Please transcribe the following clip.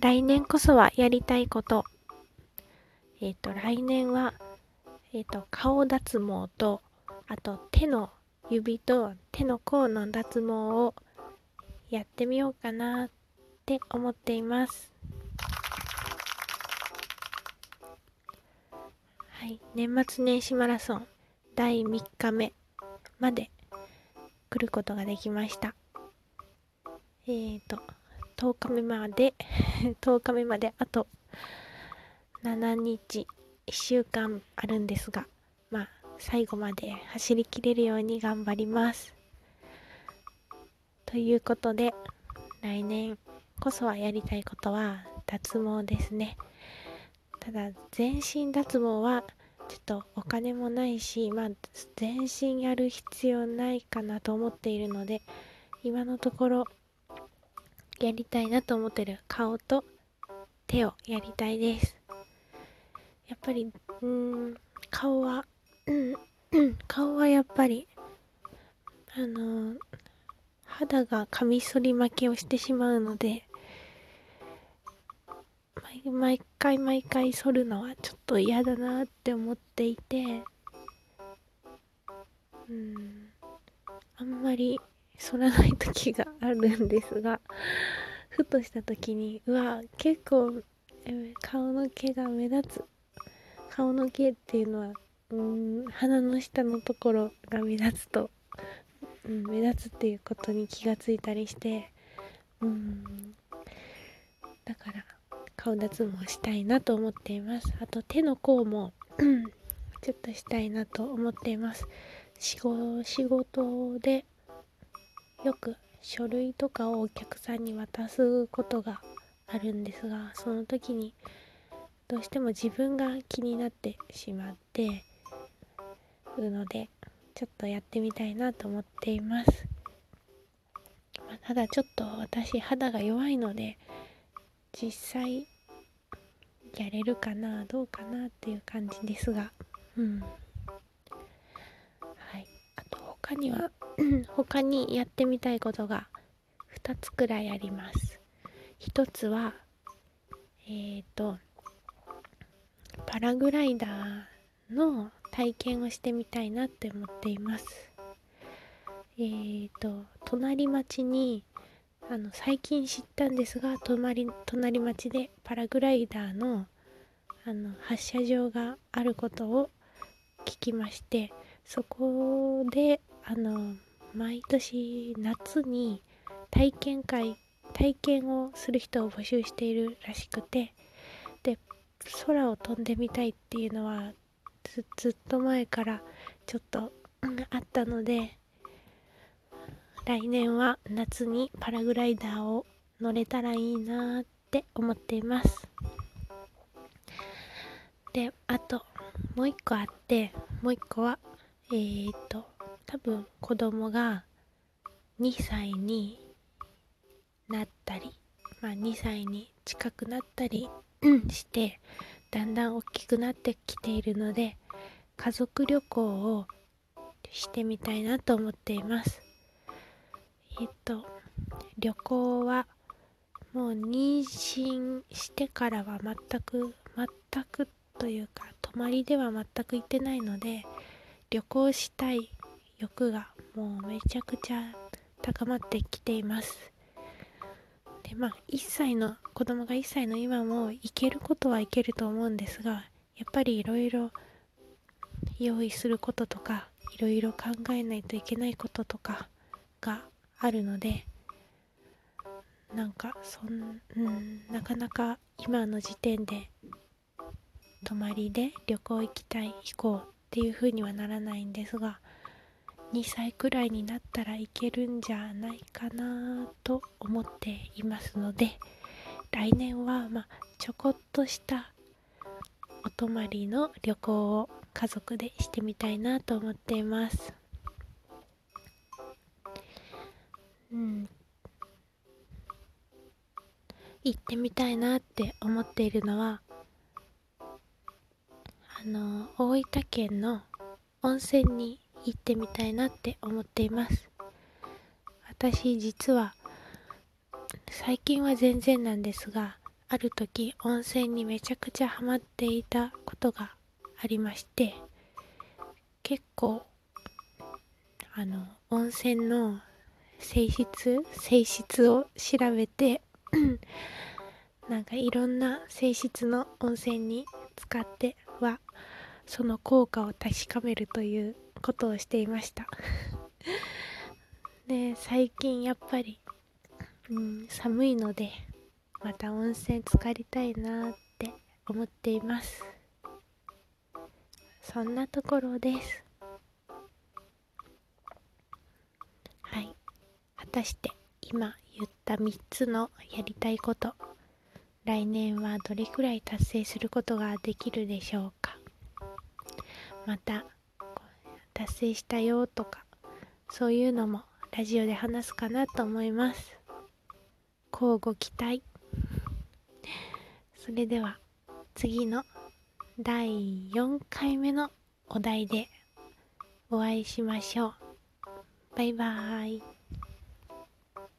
来年こそはやりたいこと。えっ、ー、と、来年は、えっ、ー、と、顔脱毛と、あと手の指と手の甲の脱毛をやってみようかなって思っています。はい、年末年始マラソン第3日目まで来ることができました。えーと、10日目まで 10日目まであと7日1週間あるんですがまあ最後まで走りきれるように頑張ります。ということで来年こそはやりたいことは脱毛ですね。ただ全身脱毛はちょっとお金もないしまあ全身やる必要ないかなと思っているので今のところやりたいなと思ってる顔と手をやりたいです。やっぱりうん顔は 顔はやっぱりあの肌がカミソリ負けをしてしまうので毎回毎回剃るのはちょっと嫌だなって思っていてうんあんまり反らない時があるんですがふとした時にうわ結構顔の毛が目立つ。顔の毛っていうのはうん鼻の下のところが目立つと、うん、目立つっていうことに気がついたりしてうんだから顔脱毛したいなと思っています。あと手の甲もちょっとしたいなと思っています。仕事でよく書類とかをお客さんに渡すことがあるんですがその時にどうしても自分が気になってしまってるのでちょっとやってみたいなと思っています、まあ、ただちょっと私肌が弱いので実際やれるかなどうかなっていう感じですが。うん。他には他にやってみたいことが2つくらいあります。1つはえっ、ー、とパラグライダーの体験をしてみたいなって思っています。えーと隣町にあの最近知ったんですが隣隣町でパラグライダーのあの発射場があることを聞きましてそこであの毎年夏に体験会体験をする人を募集しているらしくてで空を飛んでみたいっていうのはずっと前からちょっとあったので来年は夏にパラグライダーを乗れたらいいなって思っています。であともう一個あってもう一個はえー、っと多分子供が2歳になったり、まあ、2歳に近くなったり してだんだん大きくなってきているので家族旅行をしてみたいなと思っています。えっと旅行はもう妊娠してからは全く全くというか泊まりでは全く行ってないので旅行したい欲がもうめちゃくちゃ高まってきています。でまあ1歳の子供が1歳の今も行けることは行けると思うんですがやっぱりいろいろ用意することとかいろいろ考えないといけないこととかがあるのでなんかそん、うん、なかなか今の時点で泊まりで旅行行きたい行こうっていう風にはならないんですが2歳くらいになったらいけるんじゃないかなと思っていますので来年はまあちょこっとしたお泊まりの旅行を家族でしてみたいなと思っています。うん。行ってみたいなって思っているのはの大分県の温泉に行ってみたいなって思っています。私実は最近は全然なんですがある時温泉にめちゃくちゃハマっていたことがありまして結構あの温泉の性質性質を調べて なんかいろんな性質の温泉に使ってはその効果を確かめるということをしていました。で 最近やっぱり、うん、寒いのでまた温泉浸かりたいなって思っています。そんなところです。はい。果たして今言った3つのやりたいこと。来年はどれくらい達成することができるでしょうか？また達成したよとかそういうのもラジオで話すかなと思います。交互期待。それでは次の第4回目のお題でお会いしましょう。バイバーイ。